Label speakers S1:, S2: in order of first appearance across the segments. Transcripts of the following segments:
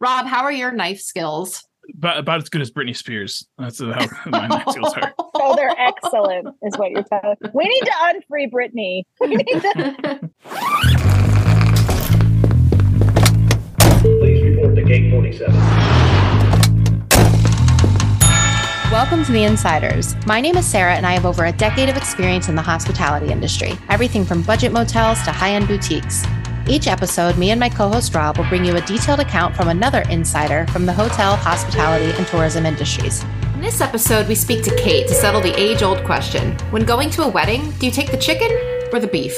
S1: Rob, how are your knife skills?
S2: About, about as good as Britney Spears. That's how my knife skills are.
S3: Oh, they're excellent, is what you're telling. We need to unfree Britney. We need to-
S4: Please report to gate 47.
S1: Welcome to The Innsiders. My name is Sarah, and I have over a decade of experience in the hospitality industry, everything from budget motels to high end boutiques. Each episode, me and my co host Rob will bring you a detailed account from another insider from the hotel, hospitality, and tourism industries. In this episode, we speak to Kate to settle the age old question When going to a wedding, do you take the chicken or the beef?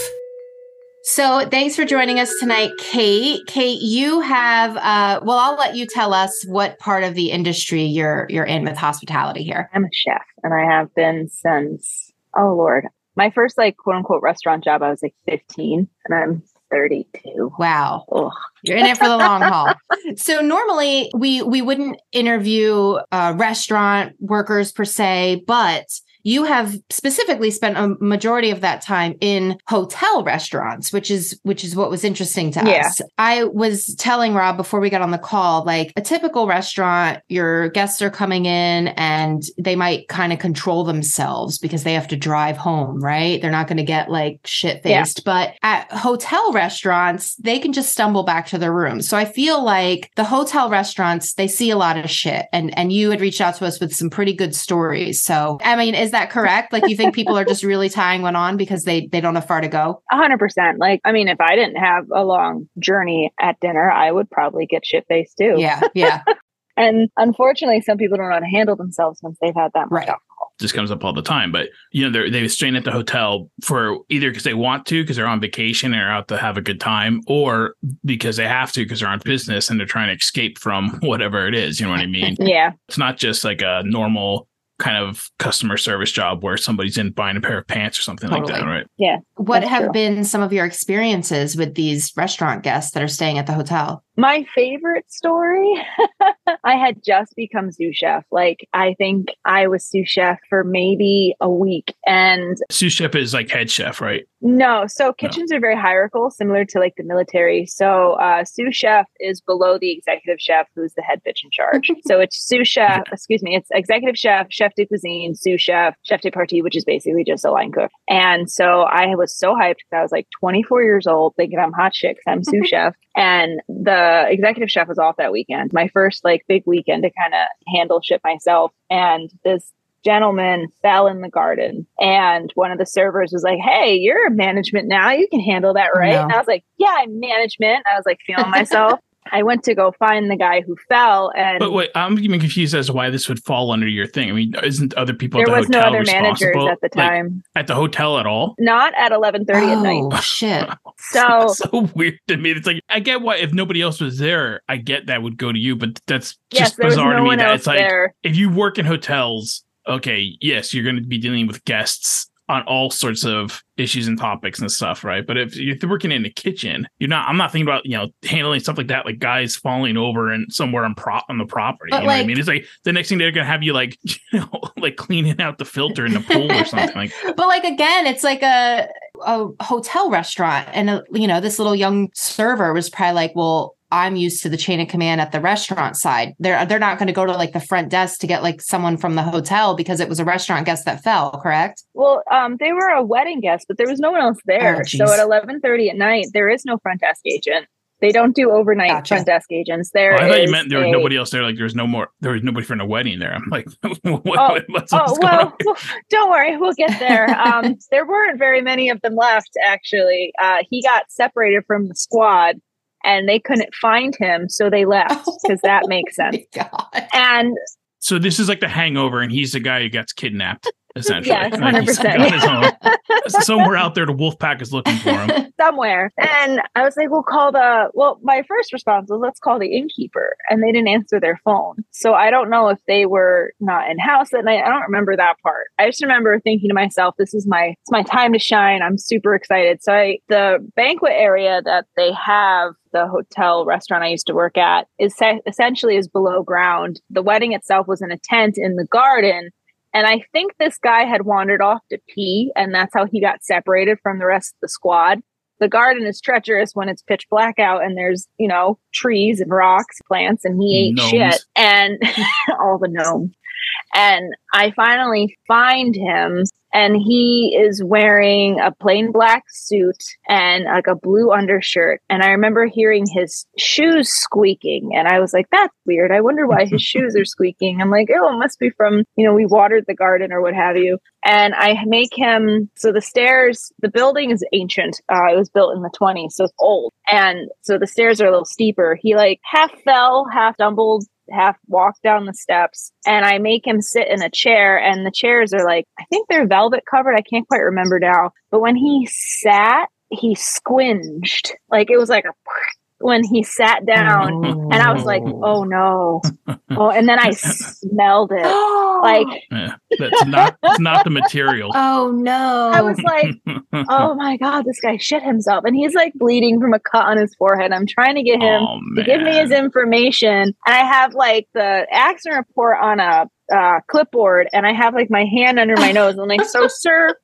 S1: So, thanks for joining us tonight, Kate. Kate, you have uh, well, I'll let you tell us what part of the industry you're you're in with hospitality here.
S3: I'm a chef and I have been since, oh Lord, my first like quote unquote restaurant job, I was like 15 and I'm 32.
S1: Wow.
S3: Ugh.
S1: You're in it for the long haul. So normally we we wouldn't interview uh, restaurant workers per se, but you have specifically spent a majority of that time in hotel restaurants, which is which is what was interesting to
S3: Yeah.
S1: us. I was telling Rob before we got on the call, like a typical restaurant, your guests are coming in and they might kind of control themselves because they have to drive home, right? They're not going to get like shit
S3: Yeah.
S1: faced. But at hotel restaurants, they can just stumble back to their room. So I feel like the hotel restaurants, they see a lot of shit. And and you had reached out to us with some pretty good stories. So I mean, is that correct? Like you think people are just really tying one on because they they don't have far to go?
S3: A hundred percent. Like, I mean, if I didn't have a long journey at dinner, I would probably get shit faced too.
S1: Yeah, yeah.
S3: And unfortunately, some people don't know how to handle themselves once they've had that much
S1: Right.
S3: alcohol.
S2: This comes up all the time, but you know, they're they staying at the hotel for either because they want to, because they're on vacation and are out to have a good time, or because they have to, because they're on business and they're trying to escape from whatever it is. You know what I mean?
S3: Yeah.
S2: it's not just like a normal kind of customer service job where somebody's in buying a pair of pants or something like that, right?
S3: Yeah.
S1: What have
S3: true.
S1: been some of your experiences with these restaurant guests that are staying at the hotel?
S3: My favorite story, I had just become sous chef. Like, I think I was sous chef for maybe a week. And
S2: Sous chef is like head chef, right?
S3: no, so kitchens are very hierarchical, similar to like the military. So, uh, sous chef is below the executive chef, who's the head bitch in charge. so, it's sous chef, excuse me, it's executive chef, chef de cuisine, sous chef, chef de partie, which is basically just a line cook. And so, I was so hyped because I was like 24 years old, thinking I'm hot shit because I'm sous chef. And the executive chef was off that weekend, my first like big weekend to kind of handle shit myself. And this gentleman fell in the garden and one of the servers was like hey you're management now you can handle that right
S1: No.
S3: and i was like yeah i'm management i was like feeling myself i went to go find the guy who fell and
S2: But wait, I'm even confused as to why this would fall under your thing. I mean, isn't other people
S3: there
S2: at the
S3: was no
S2: hotel
S3: other managers at the
S2: Like,
S3: time
S2: at the hotel at all?
S3: not at 11.30 at night
S1: Oh shit.
S3: so
S2: so weird to me. It's like I get why if nobody else was there, I get that would go to you, but that's just
S3: there was
S2: bizarre
S3: no
S2: to me.
S3: one
S2: That
S3: else
S2: it's like
S3: there
S2: if you work in hotels, okay, yes, you're going to be dealing with guests on all sorts of issues and topics and stuff, right? But if you're working in the kitchen, you're not. I'm not thinking about you know handling stuff like that, like guys falling over and somewhere on prop on the property.
S1: But,
S2: you know what I mean? It's like the next thing they're to have you like you know like cleaning out the filter in the pool or something like.
S1: But like again, it's like a a hotel restaurant, and uh you know this little young server was probably like, "Well, I'm used to the chain of command at the restaurant side. They're they're not going to go to like the front desk to get like someone from the hotel because it was a restaurant guest that fell, correct?
S3: well um they were a wedding guest but there was no one else there
S1: Oh,
S3: so at 11.30 at night there is no front desk agent they don't do overnight
S1: Gotcha.
S3: front desk agents there
S2: Well, I thought you meant there was
S3: a-
S2: nobody else there. Like there was no more. There was nobody for a wedding there. I'm like, what,
S3: Oh,
S2: what's,
S3: Oh
S2: what's going on?
S3: well, don't worry, we'll get there. Um, there weren't very many of them left. Actually, uh, he got separated from the squad, and they couldn't find him, so they left oh because that makes sense.
S1: God.
S3: And
S2: So this is like the Hangover, and he's the guy who gets kidnapped. Essentially,
S3: Yes,
S2: Like, he's
S3: 100%.
S2: on his own. Somewhere out there, the wolf pack is looking for him.
S3: somewhere, and I was like, "We'll call the." Well, my first response was, "Let's call the innkeeper," and they didn't answer their phone. So I don't know if they were not in house that night. I don't remember that part. I just remember thinking to myself, "This is my it's my time to shine." I'm super excited. So I the banquet area that they have the hotel restaurant I used to work at is se- essentially is below ground. The wedding itself was in a tent in the garden. And I think this guy had wandered off to pee, and that's how he got separated from the rest of the squad. the garden is treacherous when it's pitch black out and there's, you know, trees and rocks, plants, and he ate
S2: Gnomes.
S3: shit and all the gnomes. And I finally find him and he is wearing a plain black suit and like a blue undershirt. And I remember hearing his shoes squeaking. And I was like, that's weird. I wonder why his shoes are squeaking. I'm like, oh, it must be from, you know, we watered the garden or what have you. And I make him so the stairs, the building is ancient. Uh, it was built in the 20s, so it's old. And so the stairs are a little steeper. He like half fell, half stumbled half walk down the steps and I make him sit in a chair and the chairs are like I think they're velvet covered. I can't quite remember now. But when he sat, he squinged. Like it was like a when he sat down and I was like, "Oh no." Oh, and then I smelled it. Like
S2: Yeah, that's not that's not the material.
S1: oh no.
S3: I was like, "Oh my god, this guy shit himself." And he's like bleeding from a cut on his forehead. I'm trying to get him
S2: Oh,
S3: to give me his information and i have like the accident report on a uh, clipboard and i have like my hand under my nose and I'm like so sir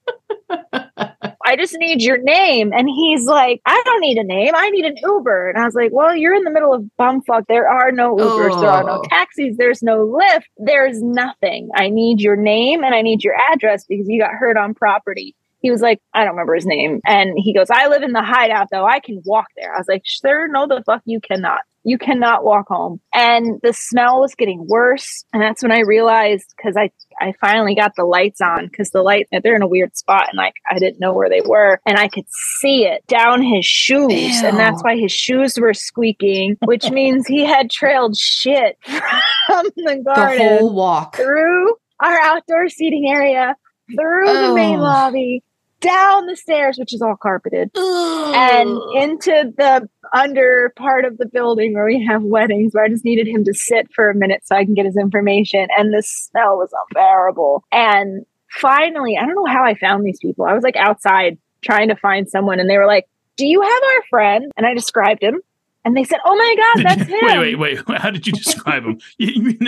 S3: i just need your name and he's like i don't need a name i need an uber and i was like well you're in the middle of bumfuck there are no ubers there are no
S1: Oh.
S3: taxis there's no lyft there's nothing i need your name and i need your address because you got hurt on property he was like, I don't remember his name. And he goes, I live in the hideout though. I can walk there. I was like, sir, no, the fuck you cannot. You cannot walk home. And the smell was getting worse. And that's when I realized because I I finally got the lights on because the light they're in a weird spot and like I didn't know where they were. And I could see it down his shoes.
S1: Ew.
S3: And that's why his shoes were squeaking, which means he had trailed shit from the garden the
S1: whole walk.
S3: through our outdoor seating area, through the main
S1: Oh.
S3: lobby, down the stairs, which is all carpeted, and into the under part of the building where we have weddings, where I just needed him to sit for a minute so I can get his information. And the smell was unbearable. And finally, I don't know how I found these people. I was like outside trying to find someone, and they were like, Do you have our friend? And I described him. And they said, Oh my God, that's him.
S2: wait, wait, wait. How did you describe him? You, you mean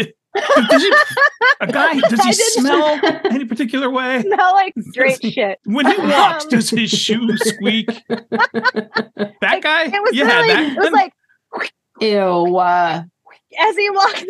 S2: does he, a guy? Does he smell any particular way?
S3: Smell like straight
S2: Does he-
S3: shit.
S2: When he walks,
S3: Um,
S2: does his shoes squeak? That guy?
S3: It was
S2: yeah,
S3: really,
S2: that,
S3: it was like
S1: Ew. Uh,
S3: as he walked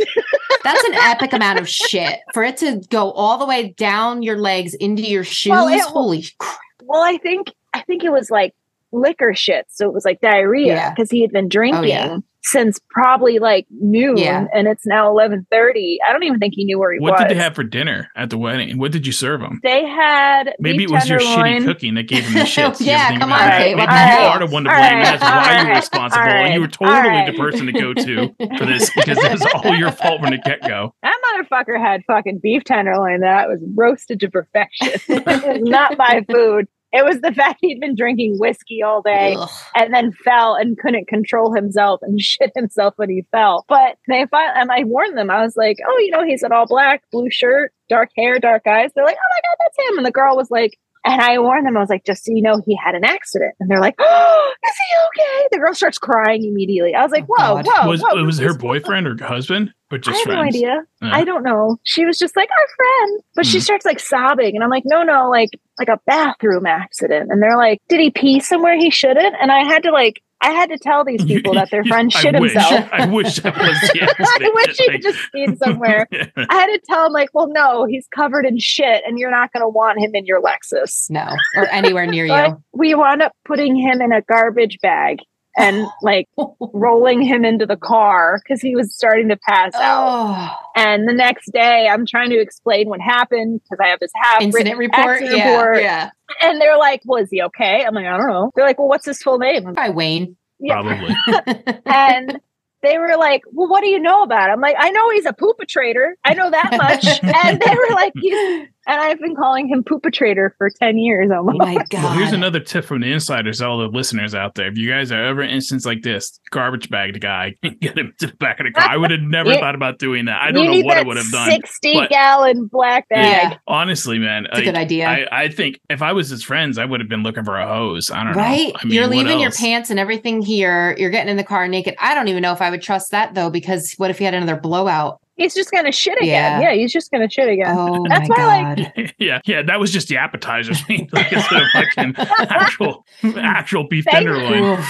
S1: that's an epic amount of shit. For it to go all the way down your legs into your shoes.
S3: Well, it-
S1: holy crap.
S3: Well, I think I think it was like liquor shit, so it was like diarrhea
S1: Yeah.
S3: because he had been oh, drinking
S1: yeah.
S3: since probably like noon,
S1: Yeah.
S3: and it's now eleven thirty. I don't even think he knew where he
S2: what
S3: was.
S2: What did they have for dinner at the wedding? What did you serve him?
S3: They had
S2: Maybe it was your shitty cooking that gave him the shit. You
S1: Yeah,
S2: ever think
S1: come
S3: on,
S2: that?
S3: Kate,
S2: Maybe
S1: what
S2: you
S1: the
S2: are the one to blame, and
S3: right,
S2: that's why
S3: all you're
S2: responsible.
S3: all
S2: And you were totally
S3: all
S2: the person to go to for this because it was all your fault from the get go.
S3: That motherfucker had fucking beef tenderloin that was roasted to perfection. it not my food. It was the fact he'd been drinking whiskey all day.
S1: Ugh.
S3: and then fell and couldn't control himself and shit himself when he fell. But they finally, and I warned them. I was like, "Oh, you know, he's in all black, blue shirt, dark hair, dark eyes." They're like, "Oh my god, that's him!" And the girl was like, and I warned them. I was like, "Just so you know, he had an accident." And they're like, "Oh, is he okay?" The girl starts crying immediately. I was like,
S1: Oh,
S3: "Whoa,
S1: God.
S3: whoa,
S2: Was
S3: whoa!"
S2: it was her boyfriend or husband or
S3: I
S2: just
S3: have no
S2: friends?
S3: idea.
S2: Yeah.
S3: I don't know. She was just like our friend, but she
S2: Mhm.
S3: starts like sobbing, and I'm like, no, no, like like a bathroom accident. And they're like, did he pee somewhere he shouldn't? And I had to like, I had to tell these people that their friend
S2: I
S3: shit
S2: wish,
S3: himself.
S2: I wish that was the
S3: I wish he
S2: accident.
S3: had just peed somewhere. I had to tell him like, well, no, he's covered in shit, and you're not going to want him in your Lexus.
S1: No, or anywhere near
S3: But
S1: you.
S3: we wound up putting him in a garbage bag and like rolling him into the car because he was starting to pass out.
S1: Oh,
S3: And the next day, I'm trying to explain what happened because I have this half
S1: incident report. Yeah,
S3: report.
S1: yeah.
S3: And they're like, "Well, is he okay?" I'm like, "I don't know." They're like, "Well, what's his full name?" I'm like,
S1: By Wayne.
S3: "Yeah."
S2: Probably.
S3: And they were like, "Well, what do you know about him?" I'm like, "I know he's a poopatrator. I know that much." and they were like, he's, "And I've been calling him poopatrator for ten years
S1: Oh my god.
S2: Well, here's another tip from the insiders, all the listeners out there. If you guys are ever in instance like this, garbage bag the guy, get him to the back of the car. I would have never
S3: You-
S2: thought about doing that. I don't know what I would have done.
S3: Sixty gallon black bag.
S1: Yeah.
S2: Honestly, man,
S1: It's a good idea.
S2: I, I think if I was his friends, I would have been looking for a hose. I don't
S1: right?
S2: know. I mean,
S1: You're leaving your pants and everything here. You're getting in the car naked. I don't even know if I would trust that though, because what if he had another blowout?
S3: He's just gonna shit again.
S1: Yeah.
S3: Yeah, he's just gonna shit again.
S1: Oh
S3: That's
S1: my
S3: why, like,
S1: god.
S2: yeah, yeah, that was just the appetizers. like instead of fucking actual actual beef
S3: Thank
S2: tenderloin.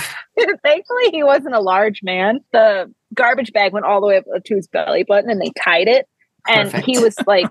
S3: Thankfully, he wasn't a large man. The garbage bag went all the way up to his belly button, and they tied it. And
S1: Perfect.
S3: he was like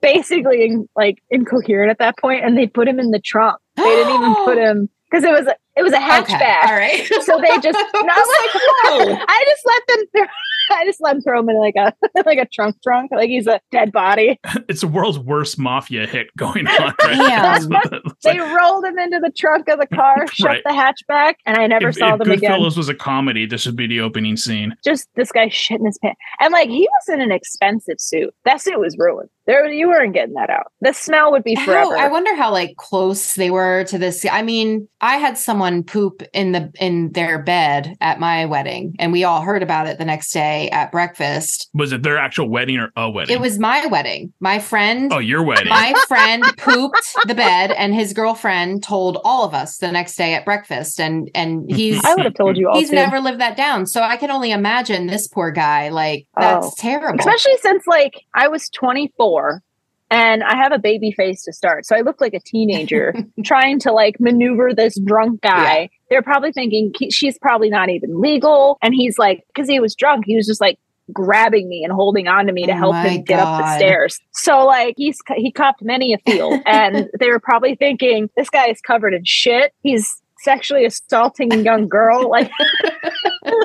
S3: basically in, like incoherent at that point, and they put him in the trunk. They didn't even put him because it was a, it was a hatchback.
S1: Okay, All right.
S3: So they just
S1: I
S3: not
S1: was
S3: like,
S1: like.
S3: I just let them throw. I just let him throw him in like a like a trunk trunk, like he's a dead body.
S2: it's the world's worst mafia hit going on. Right?
S1: Damn.
S2: That's what it looks
S3: They
S2: like.
S3: rolled him into the trunk of the car, shut
S2: Right.
S3: the hatchback, and I never
S2: If,
S3: saw
S2: if
S3: them again.
S2: Goodfellas was a comedy, this would be the opening scene.
S3: just this guy shitting his pants. And like he was in an expensive suit. That suit was ruined. There you weren't getting that out. The smell would be
S1: How,
S3: forever.
S1: I wonder how like close they were to this. I mean, I had someone poop in the in their bed at my wedding, and we all heard about it the next day at breakfast.
S2: Was it their actual wedding or a wedding?
S1: It was my wedding. My friend,
S2: Oh, your wedding.
S1: my friend pooped the bed, and his girlfriend told all of us the next day at breakfast. And and he's
S3: I would have told you all
S1: he's
S3: too.
S1: never lived that down. So I can only imagine this poor guy. Like that's
S3: Oh.
S1: terrible.
S3: Especially since like I was 24 and I have a baby face to start. So I look like a teenager trying to like maneuver this drunk guy. They're probably thinking she's probably not even legal. And he's like, because he was drunk, he was just like grabbing me and holding on to me to
S1: Oh
S3: help him get up the stairs. So like he's he copped many a field and they were probably thinking this guy is covered in shit. He's sexually assaulting a young girl. Like,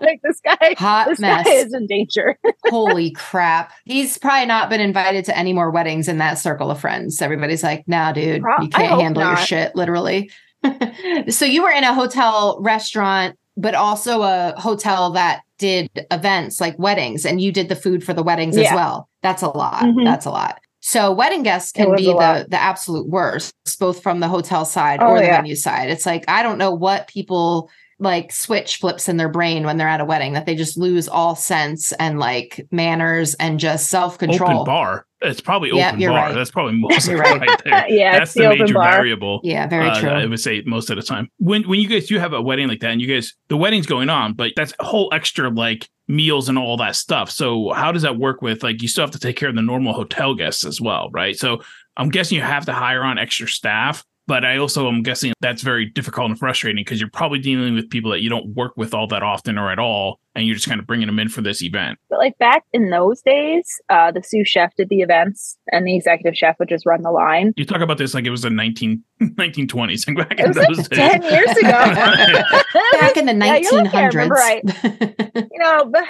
S3: like this guy
S1: Hot
S3: this
S1: mess.
S3: guy is in danger.
S1: Holy crap. He's probably not been invited to any more weddings in that circle of friends. Everybody's like, nah, dude,
S3: Pro-
S1: you can't handle your shit, literally. so you were in a hotel restaurant, but also a hotel that did events like weddings, and you did the food for the weddings as well. That's a lot.
S3: Mhm.
S1: That's a lot. So wedding guests can be the the absolute worst, both from the hotel side
S3: Oh,
S1: or the
S3: yeah.
S1: venue side. It's like I don't know what people like switch flips in their brain when they're at a wedding that they just lose all sense and like manners and just self control.
S2: open bar. It's probably
S1: Yep,
S2: open
S1: you're
S2: bar.
S1: right.
S2: That's probably most of
S1: right.
S2: right there.
S3: yeah,
S2: That's
S3: it's
S2: the,
S3: the,
S2: major
S3: bar.
S2: variable.
S1: Yeah, very
S2: uh,
S1: true.
S2: I would say most of the time. When when you guys do have a wedding like that, and you guys the wedding's going on, but that's a whole extra like meals and all that stuff. So how does that work with like you still have to take care of the normal hotel guests as well, right? So I'm guessing you have to hire on extra staff, but I also am guessing that's very difficult and frustrating because you're probably dealing with people that you don't work with all that often or at all, and you're just kind of bringing them in for this event.
S3: But like back in those days, uh, the sous chef did the events, and the executive chef would just run the line.
S2: You talk about this like it was the 19, 1920s, and back
S3: It
S2: in
S3: was
S2: those
S3: like
S2: days.
S3: ten years ago.
S1: Back in the
S3: Yeah, you're lucky I remember
S1: 1900s.
S3: you know, but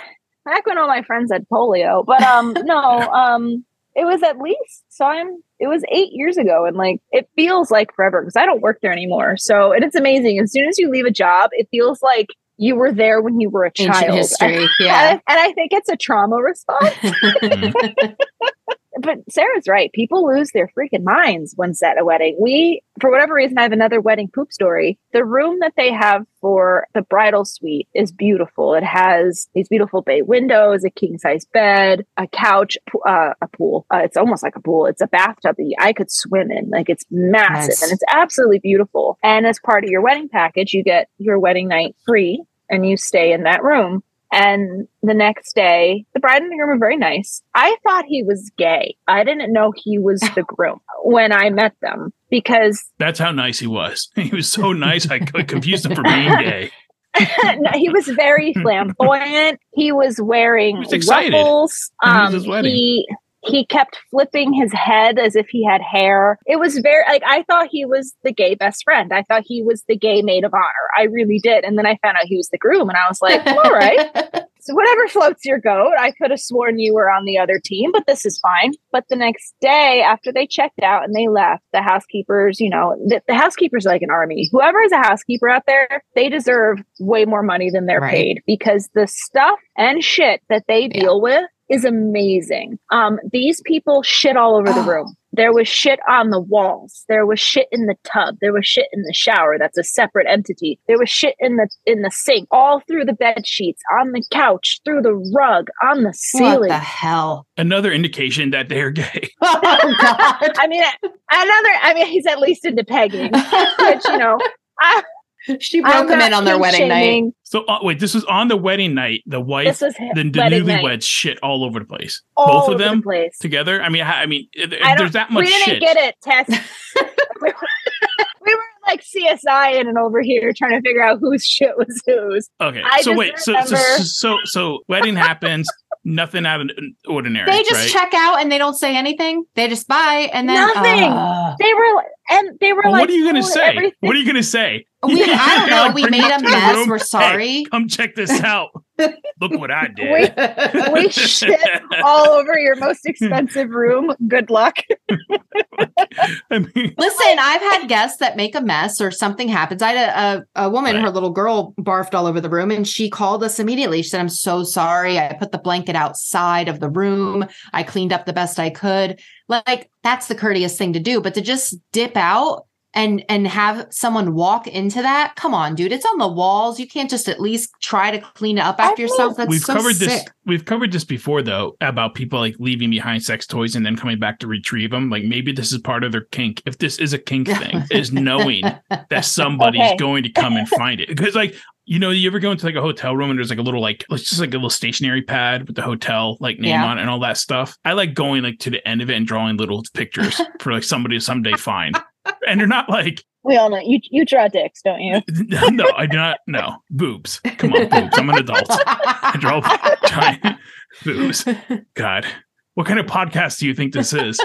S3: back when all my friends had polio. But um, no, um, it was at least so I'm. It was eight years ago, and like it feels like forever because I don't work there anymore. So and it's amazing. As soon as you leave a job, it feels like you were there when you were a
S1: Ancient
S3: child.
S1: history.
S3: And,
S1: Yeah.
S3: and I think it's a trauma response. Mm-hmm. but Sarah's right. People lose their freaking minds once at a wedding. We, for whatever reason, I have another wedding poop story. The room that they have for the bridal suite is beautiful. It has these beautiful bay windows, a king size bed, a couch, uh, a pool. Uh, it's almost like a pool. It's a bathtub that I could swim in. Like it's massive
S1: Nice.
S3: and it's absolutely beautiful. And as part of your wedding package, you get your wedding night free and you stay in that room. And the next day, the bride and the groom were very nice. I thought he was gay. I didn't know he was the groom when I met them because
S2: That's how nice he was. He was so nice, I confused him for being gay.
S3: no, he was very flamboyant. He was wearing
S2: He was excited.
S3: ruffles.
S2: It was
S3: Um,
S2: his wedding.
S3: he he kept flipping his head as if he had hair. It was very like I thought he was the gay best friend. I thought he was the gay maid of honor. I really did. And then I found out he was the groom, and I was like, all right. So whatever floats your goat. I could have sworn you were on the other team, but this is fine. But the next day, after they checked out and they left, the housekeepers, you know, the, the housekeepers like an army. Whoever is a housekeeper out there, they deserve way more money than they're
S1: Right.
S3: paid because the stuff and shit that they
S1: Yeah.
S3: deal with is amazing. Um, these people shit all over the
S1: Oh.
S3: room. There was shit on the walls. There was shit in the tub. There was shit in the shower. That's a separate entity. There was shit in the in the sink, all through the bed sheets, on the couch, through the rug, on the ceiling.
S1: what the hell?
S2: Another indication that they're gay.
S1: Oh God.
S3: I mean, another. I mean, he's at least into pegging, which you know, I
S1: she broke them in on their wedding
S3: shaming.
S1: night.
S2: So uh, wait, this was on the wedding night. The wife,
S3: This was
S2: the, the
S3: wedding
S2: newlyweds, shit all over the place.
S3: All
S2: Both
S3: over
S2: of
S3: the
S2: them
S3: place.
S2: together. I mean, I I mean, if
S3: I
S2: there's that much
S3: we didn't
S2: shit.
S3: get it, Tess. we, were, we were like CSI in and over here trying to figure out whose shit was whose.
S2: Okay,
S3: I
S2: so wait, so, so so so wedding happens, nothing out of ordinary.
S1: They just
S2: right?
S1: check out and they don't say anything. They just buy and then
S3: Nothing.
S1: Uh,
S3: They were and they were
S2: Well,
S3: like,
S2: what are you gonna
S3: "Oh,
S2: say?
S3: everything-
S2: What are you gonna say?
S1: we, I don't know.
S2: Like,
S1: we made a mess.
S2: room.
S1: We're
S2: Hey,
S1: sorry.
S2: come check this out. Look what I did.
S3: we shit all over your most expensive room. Good luck.
S1: Listen, I've had guests that make a mess or something happens. I had a, a, a woman,
S2: Right.
S1: her little girl barfed all over the room and she called us immediately. She said, I'm so sorry. I put the blanket outside of the room. I cleaned up the best I could. Like, that's the courteous thing to do. But to just dip out and and have someone walk into that, come on, dude. It's on the walls. You can't just at least try to clean it up after yourself. That's
S2: we've
S1: so
S2: covered this. We've covered this before, though, about people like leaving behind sex toys and then coming back to retrieve them. Like maybe this is part of their kink. If this is a kink thing, is knowing that somebody's
S3: Okay.
S2: going to come and find it. Because like you know, you ever go into like a hotel room and there's like a little like it's just like a little stationary pad with the hotel like name
S1: Yeah.
S2: on it and all that stuff. I like going like to the end of it and drawing little pictures for like somebody to someday find. And they're not like
S3: We all know you. You draw dicks, don't you?
S2: no, I do not no boobs. Come on, boobs. I'm an adult. I draw giant boobs. God, what kind of podcast do you think this is?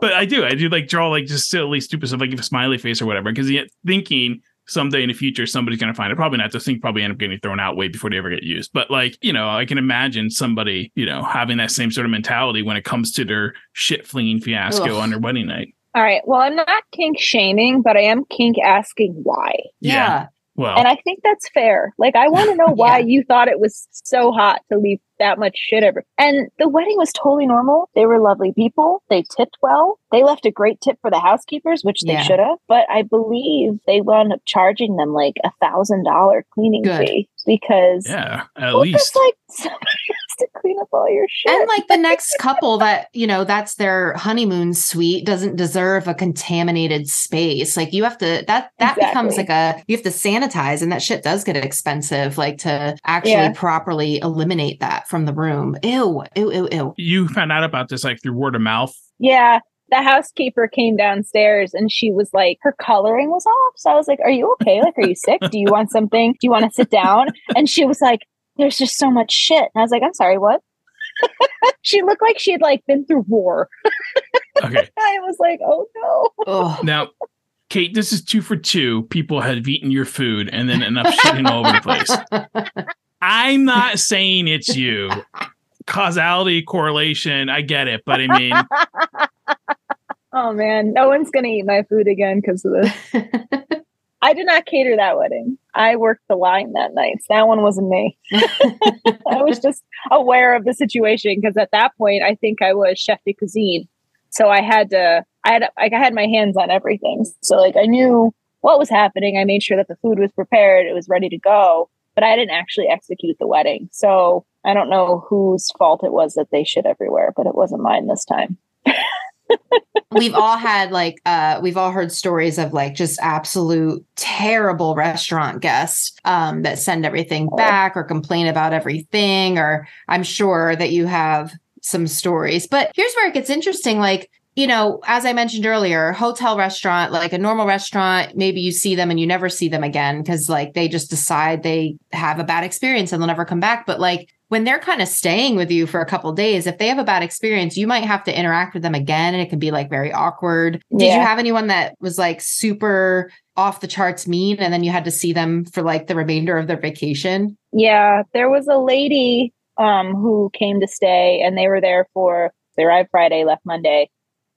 S2: but I do. I do like draw like just silly, stupid stuff, like a smiley face or whatever. Because yet thinking someday in the future somebody's gonna find it. Probably not. Those things probably end up getting thrown out way before they ever get used. But like you know, I can imagine somebody you know having that same sort of mentality when it comes to their shit flinging fiasco
S1: Ugh.
S2: on their wedding night.
S3: All right. Well, I'm not kink shaming, but I am kink asking why.
S1: yeah.
S2: Well,
S3: And I think that's fair. Like, I want to know why
S1: Yeah.
S3: you thought it was so hot to leave that much shit ever. And the wedding was totally normal. They were lovely people. They tipped well. They left a great tip for the housekeepers, which they
S1: Yeah.
S3: should have. But I believe they wound up charging them like a thousand dollar cleaning
S1: Good.
S3: fee because
S2: yeah, at
S3: well,
S2: least.
S3: just like somebody has to clean up all your shit.
S1: And like the next couple that, you know, that's their honeymoon suite doesn't deserve a contaminated space. Like you have to that that becomes like a you have to sanitize and that shit does get expensive like to actually
S3: Yeah.
S1: properly eliminate that from the room. Ew, ew, ew, ew.
S2: you found out about this like through word of mouth.
S3: Yeah. The housekeeper came downstairs and she was like, her coloring was off. So I was like, Are you okay? Like, are you sick? Do you want something? Do you want to sit down? And she was like, There's just so much shit. And I was like, I'm sorry, what? she looked like she had like been through war.
S2: Okay.
S3: I was like, Oh no.
S1: Ugh.
S2: Now, Kate, this is two for two. People have eaten your food and then enough shitting all over the place. I'm not saying it's you. Causality, correlation, I get it. But I mean,
S3: Oh man, no one's gonna eat my food again because of this. I did not cater that wedding. I worked the line that night. So that one wasn't me. I was just aware of the situation because at that point, I think I was chef de cuisine. So I had to, I had, like, I had my hands on everything. So like, I knew what was happening. I made sure that the food was prepared, it was ready to go, but I didn't actually execute the wedding. So I don't know whose fault it was that they shit everywhere, but it wasn't mine this time.
S1: we've all had like uh we've all heard stories of like just absolute terrible restaurant guests um that send everything
S3: Oh.
S1: back or complain about everything or i'm sure that you have some stories but here's where it gets interesting like you know as i mentioned earlier hotel restaurant like a normal restaurant maybe you see them and you never see them again because like they just decide they have a bad experience and they'll never come back but like when they're kind of staying with you for a couple days, if they have a bad experience, you might have to interact with them again and it can be like very awkward. Did you have anyone that was like super off the charts mean and then you had to see them for like the remainder of their vacation?
S3: Yeah, there was a lady um who came to stay and they were there for they arrived Friday, left Monday.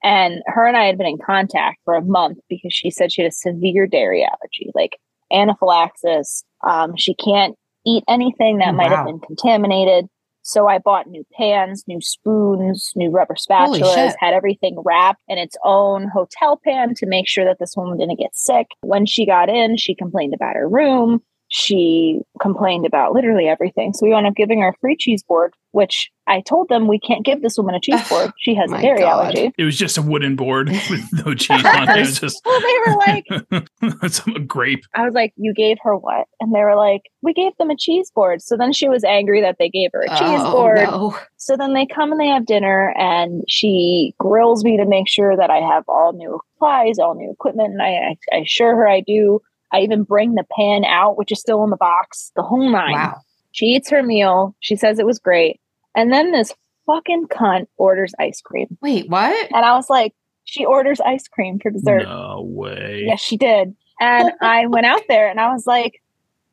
S3: And her and I had been in contact for a month because she said she had a severe dairy allergy, like anaphylaxis. Um, she can't eat anything that
S1: Oh,
S3: might have been contaminated. So I bought new pans, new spoons, new rubber spatulas, had everything wrapped in its own hotel pan to make sure that this woman didn't get sick. When she got in, she complained about her room. She complained about literally everything. So we wound up giving her a free cheese board, which I told them we can't give this woman a cheese board. She has a
S1: My
S3: dairy
S1: God.
S3: allergy.
S2: It was just a wooden board with no cheese on it. It was just
S3: Well, they were like,
S2: some grape.
S3: I was like, you gave her what? And they were like, we gave them a cheese board. So then she was angry that they gave her a cheese
S1: Oh,
S3: board.
S1: no.
S3: So then they come and they have dinner, and she grills me to make sure that I have all new supplies, all new equipment. And I, I, I assure her I do. I even bring the pan out, which is still in the box, the whole nine.
S1: Wow.
S3: She eats her meal. She says it was great. And then this fucking cunt orders ice cream.
S1: Wait, what?
S3: And I was like, she orders ice cream for dessert.
S2: No way.
S3: Yes, she did. And I went out there and I was like,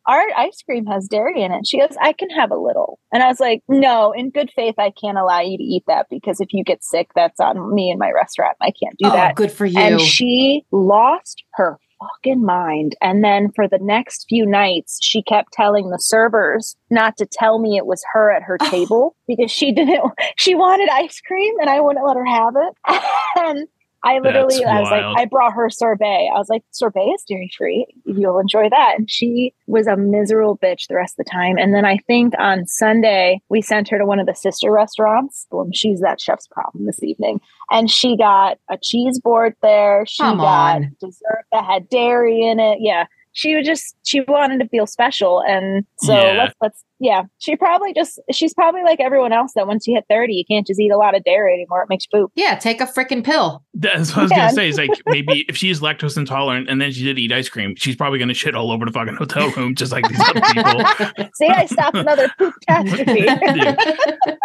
S3: our ice cream has dairy in it. She goes, I can have a little. And I was like, no, in good faith, I can't allow you to eat that because if you get sick, that's on me and my restaurant. I can't do
S1: oh,
S3: that.
S1: good for you.
S3: And she lost her fucking mind. And then for the next few nights, she kept telling the servers not to tell me it was her at her table because she didn't, she wanted ice cream and I wouldn't let her have it. and I literally,
S2: That's
S3: I was
S2: wild.
S3: like, I brought her sorbet. I was like, sorbet is dairy free. You'll enjoy that. And she was a miserable bitch the rest of the time. And then I think on Sunday, we sent her to one of the sister restaurants. Well, she's that chef's problem this evening. And she got a cheese board there. She
S1: Come
S3: got
S1: on.
S3: dessert that had dairy in it. Yeah. She was just she wanted to feel special. And so
S2: Yeah.
S3: let's let's yeah. She probably just she's probably like everyone else that once you hit 30, you can't just eat a lot of dairy anymore. It makes you poop.
S1: yeah, take a freaking pill.
S2: That's what I was
S3: Yeah.
S2: gonna say. Is like maybe if she's lactose intolerant and then she did eat ice cream, she's probably gonna shit all over the fucking hotel room, just like these other people.
S3: See, I stopped another poop catastrophe.
S1: that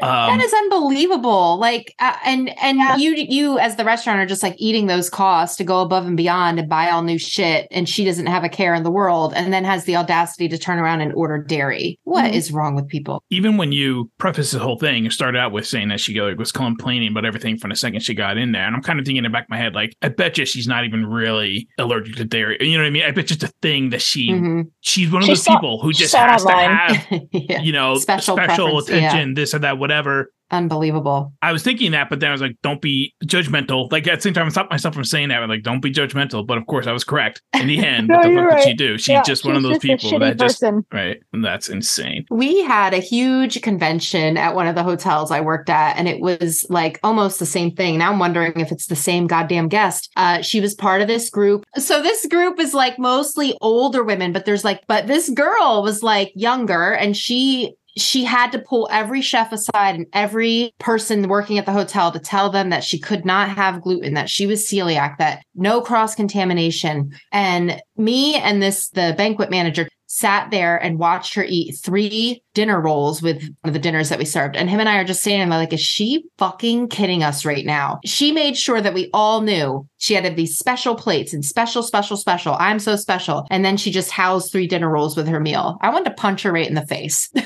S2: Um,
S1: is unbelievable. Like, uh, and and
S3: Yeah.
S1: you you as the restaurant are just like eating those costs to go above and beyond and buy all new shit, and she doesn't have a care in the world, and then has the audacity to turn around and order dairy. What is
S3: Mhm.
S1: wrong with people?
S2: even when you preface the whole thing, you started out with saying that she was complaining about everything from the second she got in there, and I'm kind of thinking in the back of my head, like, I bet you she's not even really allergic to dairy. You know what I mean? I bet just a thing that she
S1: Mhm.
S2: she's one of
S3: She
S2: those
S3: saw-
S2: people who just
S3: saw it
S2: has to
S3: online.
S2: have
S1: yeah,
S2: you know
S1: Special
S2: special,
S1: preference, yeah.
S2: attention, this or that, whatever.
S1: Unbelievable.
S2: I was thinking that, but then I was like, don't be judgmental. Like at the same time, I stopped myself from saying that. I'm like, don't be judgmental. But of course, I was correct. In the end,
S3: No,
S2: what the fuck did she do? She's
S3: Yeah,
S2: just one of those people that just
S3: person.
S2: right. And that's insane.
S1: We had a huge convention at one of the hotels I worked at, and it was like almost the same thing. Now I'm wondering if it's the same goddamn guest. Uh, she was part of this group. So this group is like mostly older women, but there's like, but this girl was like younger, and she she had to pull every chef aside and every person working at the hotel to tell them that she could not have gluten, that she was celiac, that no cross contamination. And me and this, the banquet manager, sat there and watched her eat three dinner rolls with one of the dinners that we served. And him and I are just saying, like, is she fucking kidding us right now? She made sure that we all knew she had these special plates and special, special, special. I'm so special. And then she just housed three dinner rolls with her meal. I wanted to punch her right in the face.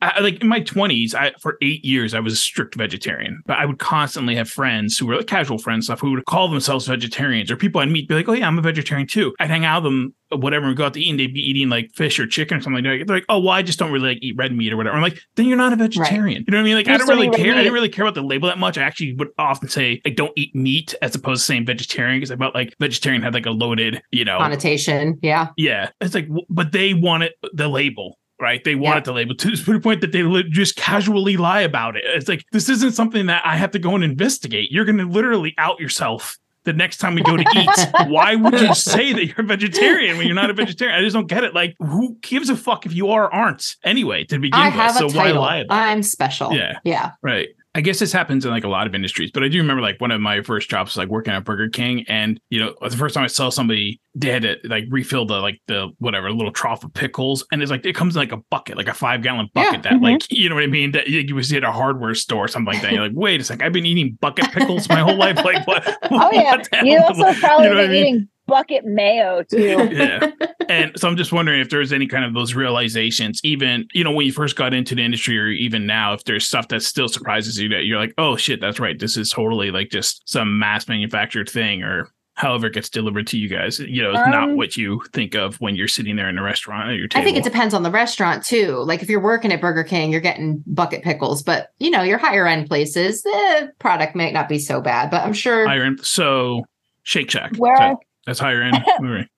S2: I, like in my 20s, I for eight years I was a strict vegetarian, but I would constantly have friends who were like casual friends stuff who would call themselves vegetarians or people I'd meet be like, oh yeah, I'm a vegetarian too. I'd hang out with them, whatever, we go out to eat and they'd be eating like fish or chicken or something like that. They're like, oh, well, I just don't really like eat red meat or whatever. I'm like, then you're not a vegetarian. You know what I mean? Like,
S3: You
S2: I don't really care. I didn't really care about the label that much. I actually would often say I don't eat meat as opposed to saying vegetarian because I felt like vegetarian had like a loaded, you know,
S1: Connotation. Yeah.
S2: yeah, it's like, but they wanted the label, right? They wanted
S1: Yeah.
S2: the label to to the point that they just casually lie about it. It's like this isn't something that I have to go and investigate. You're going to literally out yourself the next time we go to eat. Why would you say that you're a vegetarian when you're not a vegetarian? I just don't get it. Like, who gives a fuck if you are or aren't anyway to begin
S1: I
S2: with? so
S1: a
S2: why lie about?
S1: I'm special.
S2: Yeah.
S1: Yeah.
S2: Right. I guess this happens in like a lot of industries, but I do remember like one of my first jobs was like working at Burger King, and you know the first time I saw somebody, they had to like refill the like the whatever little trough of pickles, and it's like it comes in like a bucket, like a five gallon bucket
S1: Yeah.
S2: that mm-hmm. like you know what I mean that you, would see at a hardware store or something like that. You're like, wait a sec, I've been eating bucket pickles my whole life. Like what?
S3: Oh yeah,
S2: what
S3: you also probably
S2: You know what I mean?
S3: eating bucket mayo too.
S2: yeah. And so I'm just wondering if there's any kind of those realizations, even, you know, when you first got into the industry or even now, if there's stuff that still surprises you that you're like, oh shit, that's right. This is totally like just some mass manufactured thing or however it gets delivered to you guys. You know, it's not
S3: Um,
S2: what you think of when you're sitting there in a restaurant at your table.
S1: I think it depends on the restaurant too. Like if you're working at Burger King, you're getting bucket pickles, but you know, your higher end places, the product might not be so bad, but I'm sure
S2: higher end. So Shake Shack.
S3: Where
S2: So
S3: I-
S2: that's higher end. Right.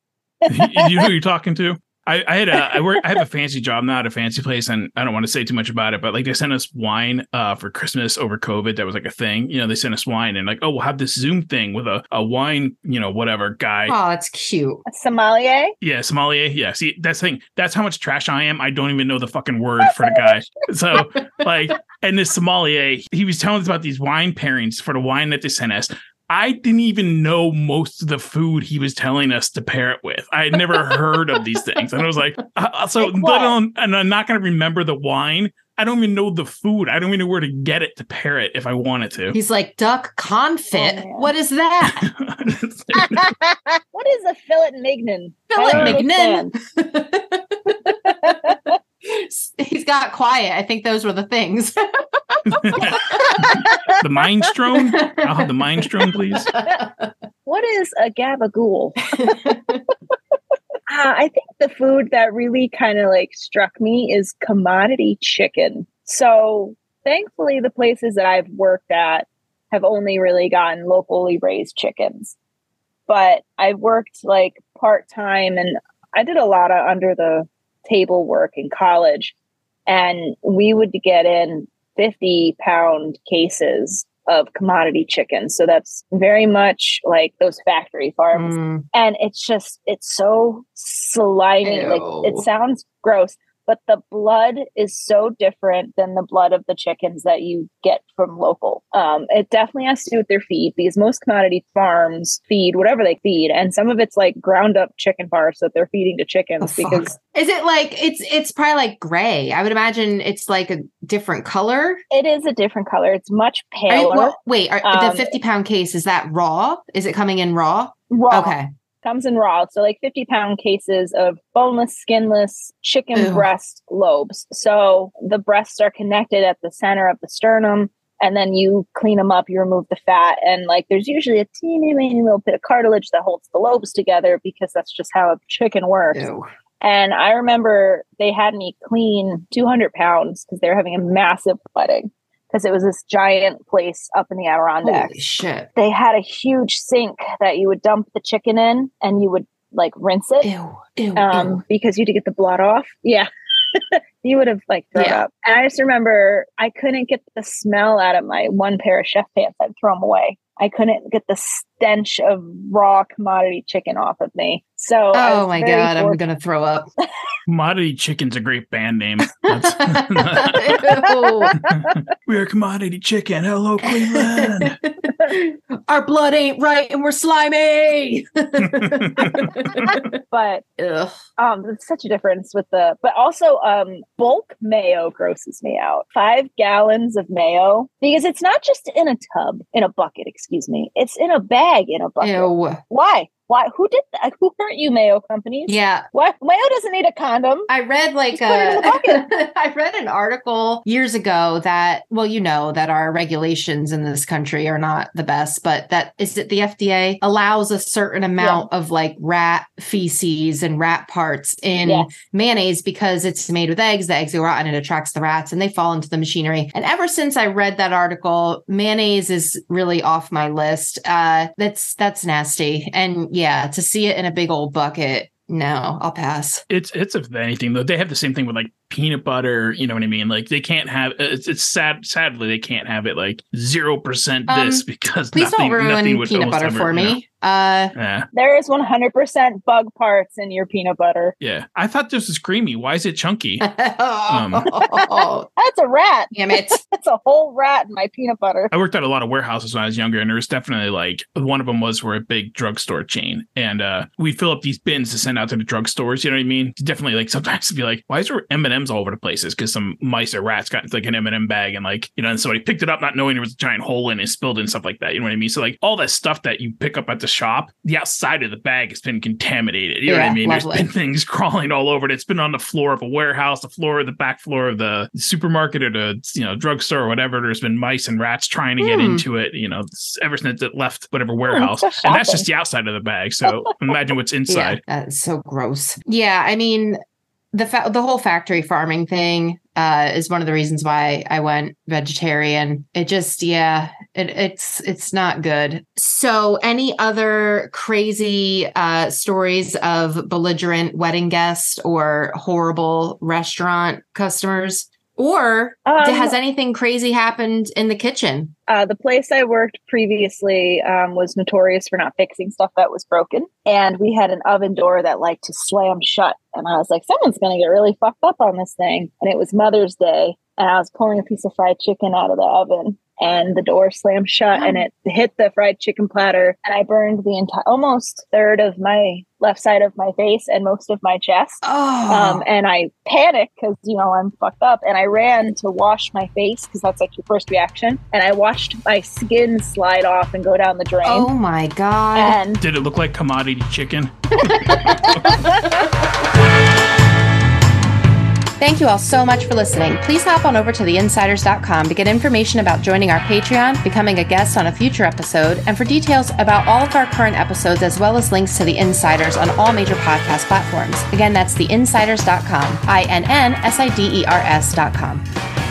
S2: you know who you're talking to? I, I had a I work I have a fancy job, now at a fancy place, and I don't want to say too much about it, but like they sent us wine uh for Christmas over COVID. That was like a thing. You know, they sent us wine and like, oh, we'll have this Zoom thing with a, a wine, you know, whatever guy.
S1: Oh, that's cute.
S3: A sommelier?
S2: Yeah, sommelier. Yeah. See, that's the thing. That's how much trash I am. I don't even know the fucking word for the guy. So like and this sommelier, he was telling us about these wine pairings for the wine that they sent us. I didn't even know most of the food he was telling us to pair it with. I had never heard of these things, and I was like, uh, so
S3: Like
S2: let alone, and I'm not going to remember the wine. I don't even know the food. I don't even know where to get it to pair it if I wanted to.
S1: He's like duck confit.
S3: Oh,
S1: what is that?
S3: what is a filet mignon? Filet
S1: mignon.
S3: Understand.
S1: He's got quiet. I think those were the things.
S2: the Mindstone. I'll have the Mindstone, please.
S3: What is a gabagool? Uh, I think the food that really kind of like struck me is commodity chicken. So thankfully, the places that I've worked at have only really gotten locally raised chickens. But I've worked like part time and I did a lot of under the table work in college. And we would get in 50 pound cases of commodity chicken. So that's very much like those factory farms
S1: Mm,
S3: and it's just it's so slimy like it sounds gross but the blood is so different than the blood of the chickens that you get from local um, it definitely has to do with their feed because most commodity farms feed whatever they feed and some of it's like ground up chicken parts that they're feeding to chickens
S1: Oh, fuck.
S3: because
S1: is it like it's it's probably like gray? I would imagine it's like a different color.
S3: it is a different color it's much
S1: Are you- well, wait, are,
S3: Um,
S1: the fifty pound case is that raw? Is it coming in raw?
S3: raw
S1: Okay.
S3: Comes in raw. So like 50 pound cases of boneless, skinless chicken
S1: Ew.
S3: breast lobes. So the breasts are connected at the center of the sternum. And then you clean them up, you remove the fat, and like there's usually a teeny tiny little bit of cartilage that holds the lobes together because that's just how a chicken works.
S1: Ew.
S3: And I remember they had me clean 200 pounds because they were having a massive wedding because it was this giant place up in the Adirondacks
S1: Holy shit.
S3: they had a huge sink that you would dump the chicken in and you would like rinse it
S1: Ew. Ew.
S3: um
S1: ew.
S3: because you had to get the blood off yeah you would have like thrown
S1: Yeah.
S3: up and i just remember i couldn't get the smell out of my one pair of chef pants i'd throw them away i couldn't get the stench of raw commodity chicken off of me so
S1: Oh my
S3: very
S1: god, I'm gonna throw up.
S2: Commodity Chicken's a great band name. We are Commodity Chicken. Hello, Cleveland.
S1: Our blood ain't right and we're slimy.
S3: but
S1: Ugh.
S3: um there's such a difference with the but also um bulk mayo grosses me out five gallons of mayo because it's not just in a tub in a bucket excuse me it's in a bag in a bucket
S1: Ew.
S3: why why who did that who hurt you mayo companies
S1: Yeah.
S3: why mayo doesn't need a condom.
S1: I read like
S3: Just put it in the
S1: a, I read an article years ago that well you know that our regulations in this country are not the best but that is it the FDA allows a certain amount of like rat feces and rat parts in
S3: Yes.
S1: mayonnaise because it's made with eggs the eggs out and it attracts the rats and they fall into the machinery. And ever since I read that article mayonnaise is really off my list. Uh that's that's nasty. And yeah to see it in a big old bucket no I'll pass.
S2: It's it's if anything though. They have the same thing with like peanut butter you know what i mean like they can't have it's, it's sad sadly they can't have it like zero percent this
S1: Um,
S2: because
S1: Please
S2: nothing,
S1: don't
S2: nothing
S1: ruin
S2: would
S1: peanut
S2: almost
S1: butter
S2: ever,
S1: for
S2: you know.
S1: me. Uh,
S2: yeah
S3: there is 100% bug parts in your peanut butter
S2: yeah i thought this was creamy why is it chunky
S1: oh,
S3: that's a rat
S1: damn it.
S3: that's a whole rat in my peanut butter
S2: I worked at a lot of warehouses when I was younger, and there was definitely like one of them was for a big drugstore chain, and uh, we'd fill up these bins to send out to the drugstores. You know what I mean? Definitely, like sometimes it'd be like, why is there M and M's all over the places? Because some mice or rats got into like an M and m bag, and like you know, and somebody picked it up not knowing there was a giant hole in it, spilled and stuff like that. You know what I mean? So like all that stuff that you pick up at the shop, the outside of the bag has been contaminated. You know what
S1: Yeah,
S2: I mean?
S1: lovely.
S2: There's been things crawling all over it. It's been on the floor of a warehouse, the floor of the back floor of the supermarket or the you know drugstore or whatever. There's been mice and rats trying to get
S1: Hmm.
S2: into it. You know, ever since it left whatever warehouse,
S3: so
S2: and that's just the outside of the bag. So imagine what's inside.
S1: Yeah, that's so gross. Yeah, I mean, the fa- the whole factory farming thing. uh, is one of the reasons why I went vegetarian. It just, yeah, it, it's it's not good. So, any other crazy uh, stories of belligerent wedding guests or horrible restaurant customers? Or um, has anything crazy happened in the kitchen?
S3: Uh, the place I worked previously um, was notorious for not fixing stuff that was broken. And we had an oven door that liked to slam shut. And I was like, someone's going to get really fucked up on this thing. And it was Mother's Day. And I was pulling a piece of fried chicken out of the oven and the door slammed shut and it hit the fried chicken platter and I burned the entire almost third of my left side of my face and most of my chest.
S1: Oh.
S3: Um, and I panicked because you know I'm fucked up and I ran to wash my face because that's like your first reaction and I watched my skin slide off and go down the drain.
S1: Oh my god!
S2: And did it look like commodity chicken?
S1: Thank you all so much for listening. Please hop on over to theinnsiders.com to get information about joining our Patreon, becoming a guest on a future episode, and for details about all of our current episodes, as well as links to the Innsiders on all major podcast platforms. Again, that's theinnsiders.com, I N N S I D E R S.com.